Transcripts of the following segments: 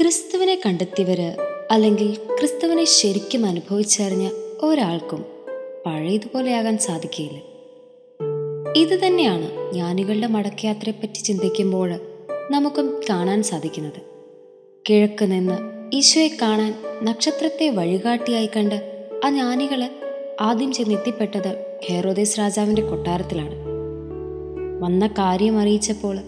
ക്രിസ്തുവിനെ കണ്ടെത്തിയവര് അല്ലെങ്കിൽ ക്രിസ്തുവിനെ ശരിക്കും അനുഭവിച്ചറിഞ്ഞ ഒരാൾക്കും പഴയതുപോലെയാകാൻ സാധിക്കില്ല ഇത് തന്നെയാണ് ജ്ഞാനികളുടെ മടക്കയാത്രയെപ്പറ്റി ചിന്തിക്കുമ്പോൾ നമുക്കും കാണാൻ സാധിക്കുന്നത്. കിഴക്ക് നിന്ന് ഈശോയെ കാണാൻ നക്ഷത്രത്തെ വഴികാട്ടിയായി കണ്ട് ആ ജ്ഞാനികൾ ആദ്യം ചെന്നെത്തിപ്പെട്ടത് ഹെറോദേസ് രാജാവിന്റെ കൊട്ടാരത്തിലാണ്. വന്ന കാര്യം അറിയിച്ചപ്പോൾ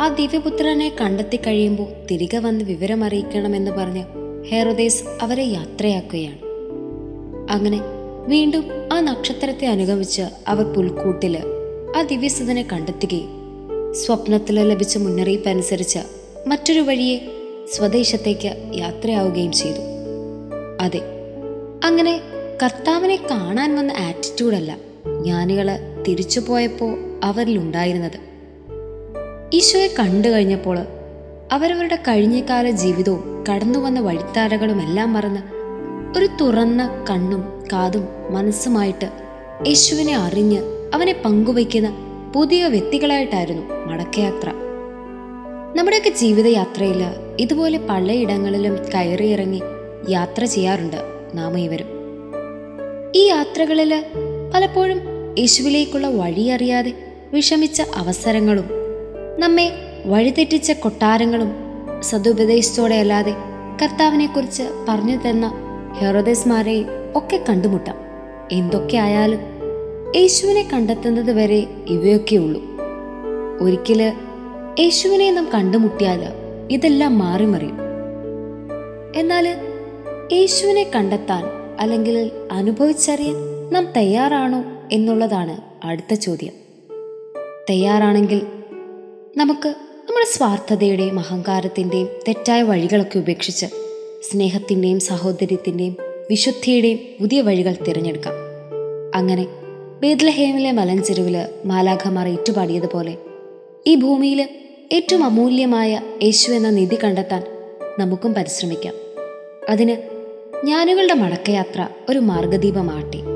ആ ദിവ്യപുത്രനെ കണ്ടെത്തി കഴിയുമ്പോൾ തിരികെ വന്ന് വിവരം അറിയിക്കണമെന്ന് പറഞ്ഞ് ഹെറോദേസ് അവരെ യാത്രയാക്കുകയാണ്. അങ്ങനെ വീണ്ടും ആ നക്ഷത്രത്തെ അനുഗമിച്ച് അവർ പുൽക്കൂട്ടിൽ ആ ദിവ്യസുധനെ കണ്ടെത്തുകയും സ്വപ്നത്തിൽ ലഭിച്ച മുന്നറിയിപ്പ് അനുസരിച്ച് മറ്റൊരു വഴിയെ സ്വദേശത്തേക്ക് യാത്രയാവുകയും ചെയ്തു. അതെ അങ്ങനെ കർത്താവിനെ കാണാൻ വന്ന ആറ്റിറ്റ്യൂഡല്ല ജ്ഞാനികൾ തിരിച്ചു പോയപ്പോൾ അവരിലുണ്ടായിരുന്നത്. ഈശോയെ കണ്ടു കഴിഞ്ഞപ്പോൾ അവരവരുടെ കഴിഞ്ഞകാല ജീവിതവും കടന്നു വന്ന വഴിത്താരകളും എല്ലാം മറന്ന് ഒരു തുറന്ന കണ്ണും കാതും മനസ്സുമായിട്ട് യേശുവിനെ അറിഞ്ഞ് അവനെ പങ്കുവയ്ക്കുന്ന പുതിയ വ്യക്തികളായിട്ടായിരുന്നു മടക്കയാത്ര. നമ്മുടെയൊക്കെ ജീവിതയാത്രയിൽ ഇതുപോലെ പലയിടങ്ങളിലും കയറിയിറങ്ങി യാത്ര ചെയ്യാറുണ്ട് നാം ഇവരും. ഈ യാത്രകളിൽ പലപ്പോഴും യേശുവിലേക്കുള്ള വഴിയറിയാതെ വിഷമിച്ച അവസരങ്ങളും നമ്മെ വഴിതെറ്റിച്ച കൊട്ടാരങ്ങളും സതുപദേശത്തോടെ അല്ലാതെ കർത്താവിനെക്കുറിച്ച് പറഞ്ഞു തന്ന ഹെറോദസ്മാരെയും ഒക്കെ കണ്ടുമുട്ടാം. എന്തൊക്കെയായാലും യേശുവിനെ കണ്ടെത്തുന്നത് വരെ ഇവയൊക്കെ ഉള്ളൂ. ഒരിക്കൽ യേശുവിനെ നാം കണ്ടുമുട്ടിയാൽ ഇതെല്ലാം മാറി മറിയും എന്നാൽ യേശുവിനെ കണ്ടെത്താൻ അല്ലെങ്കിൽ അനുഭവിച്ചറിയാൻ നാം തയ്യാറാണോ എന്നുള്ളതാണ് അടുത്ത ചോദ്യം. തയ്യാറാണെങ്കിൽ നമുക്ക് നമ്മുടെ സ്വാർത്ഥതയുടെയും അഹങ്കാരത്തിന്റെയും തെറ്റായ വഴികളൊക്കെ ഉപേക്ഷിച്ച് സ്നേഹത്തിന്റെയും സഹോദര്യത്തിന്റെയും വിശുദ്ധിയുടെയും പുതിയ വഴികൾ തിരഞ്ഞെടുക്കാം. അങ്ങനെ ബേദ്ലഹേമിലെ മലഞ്ചെരുവിൽ മാലാഖമാർ ഏറ്റുപാടിയതുപോലെ ഈ ഭൂമിയിൽ ഏറ്റവും അമൂല്യമായ യേശു എന്ന നിധി കണ്ടെത്താൻ നമുക്കും പരിശ്രമിക്കാം. അതിന് ജ്ഞാനികളുടെ മടക്കയാത്ര ഒരു മാർഗദീപമാകട്ടെ.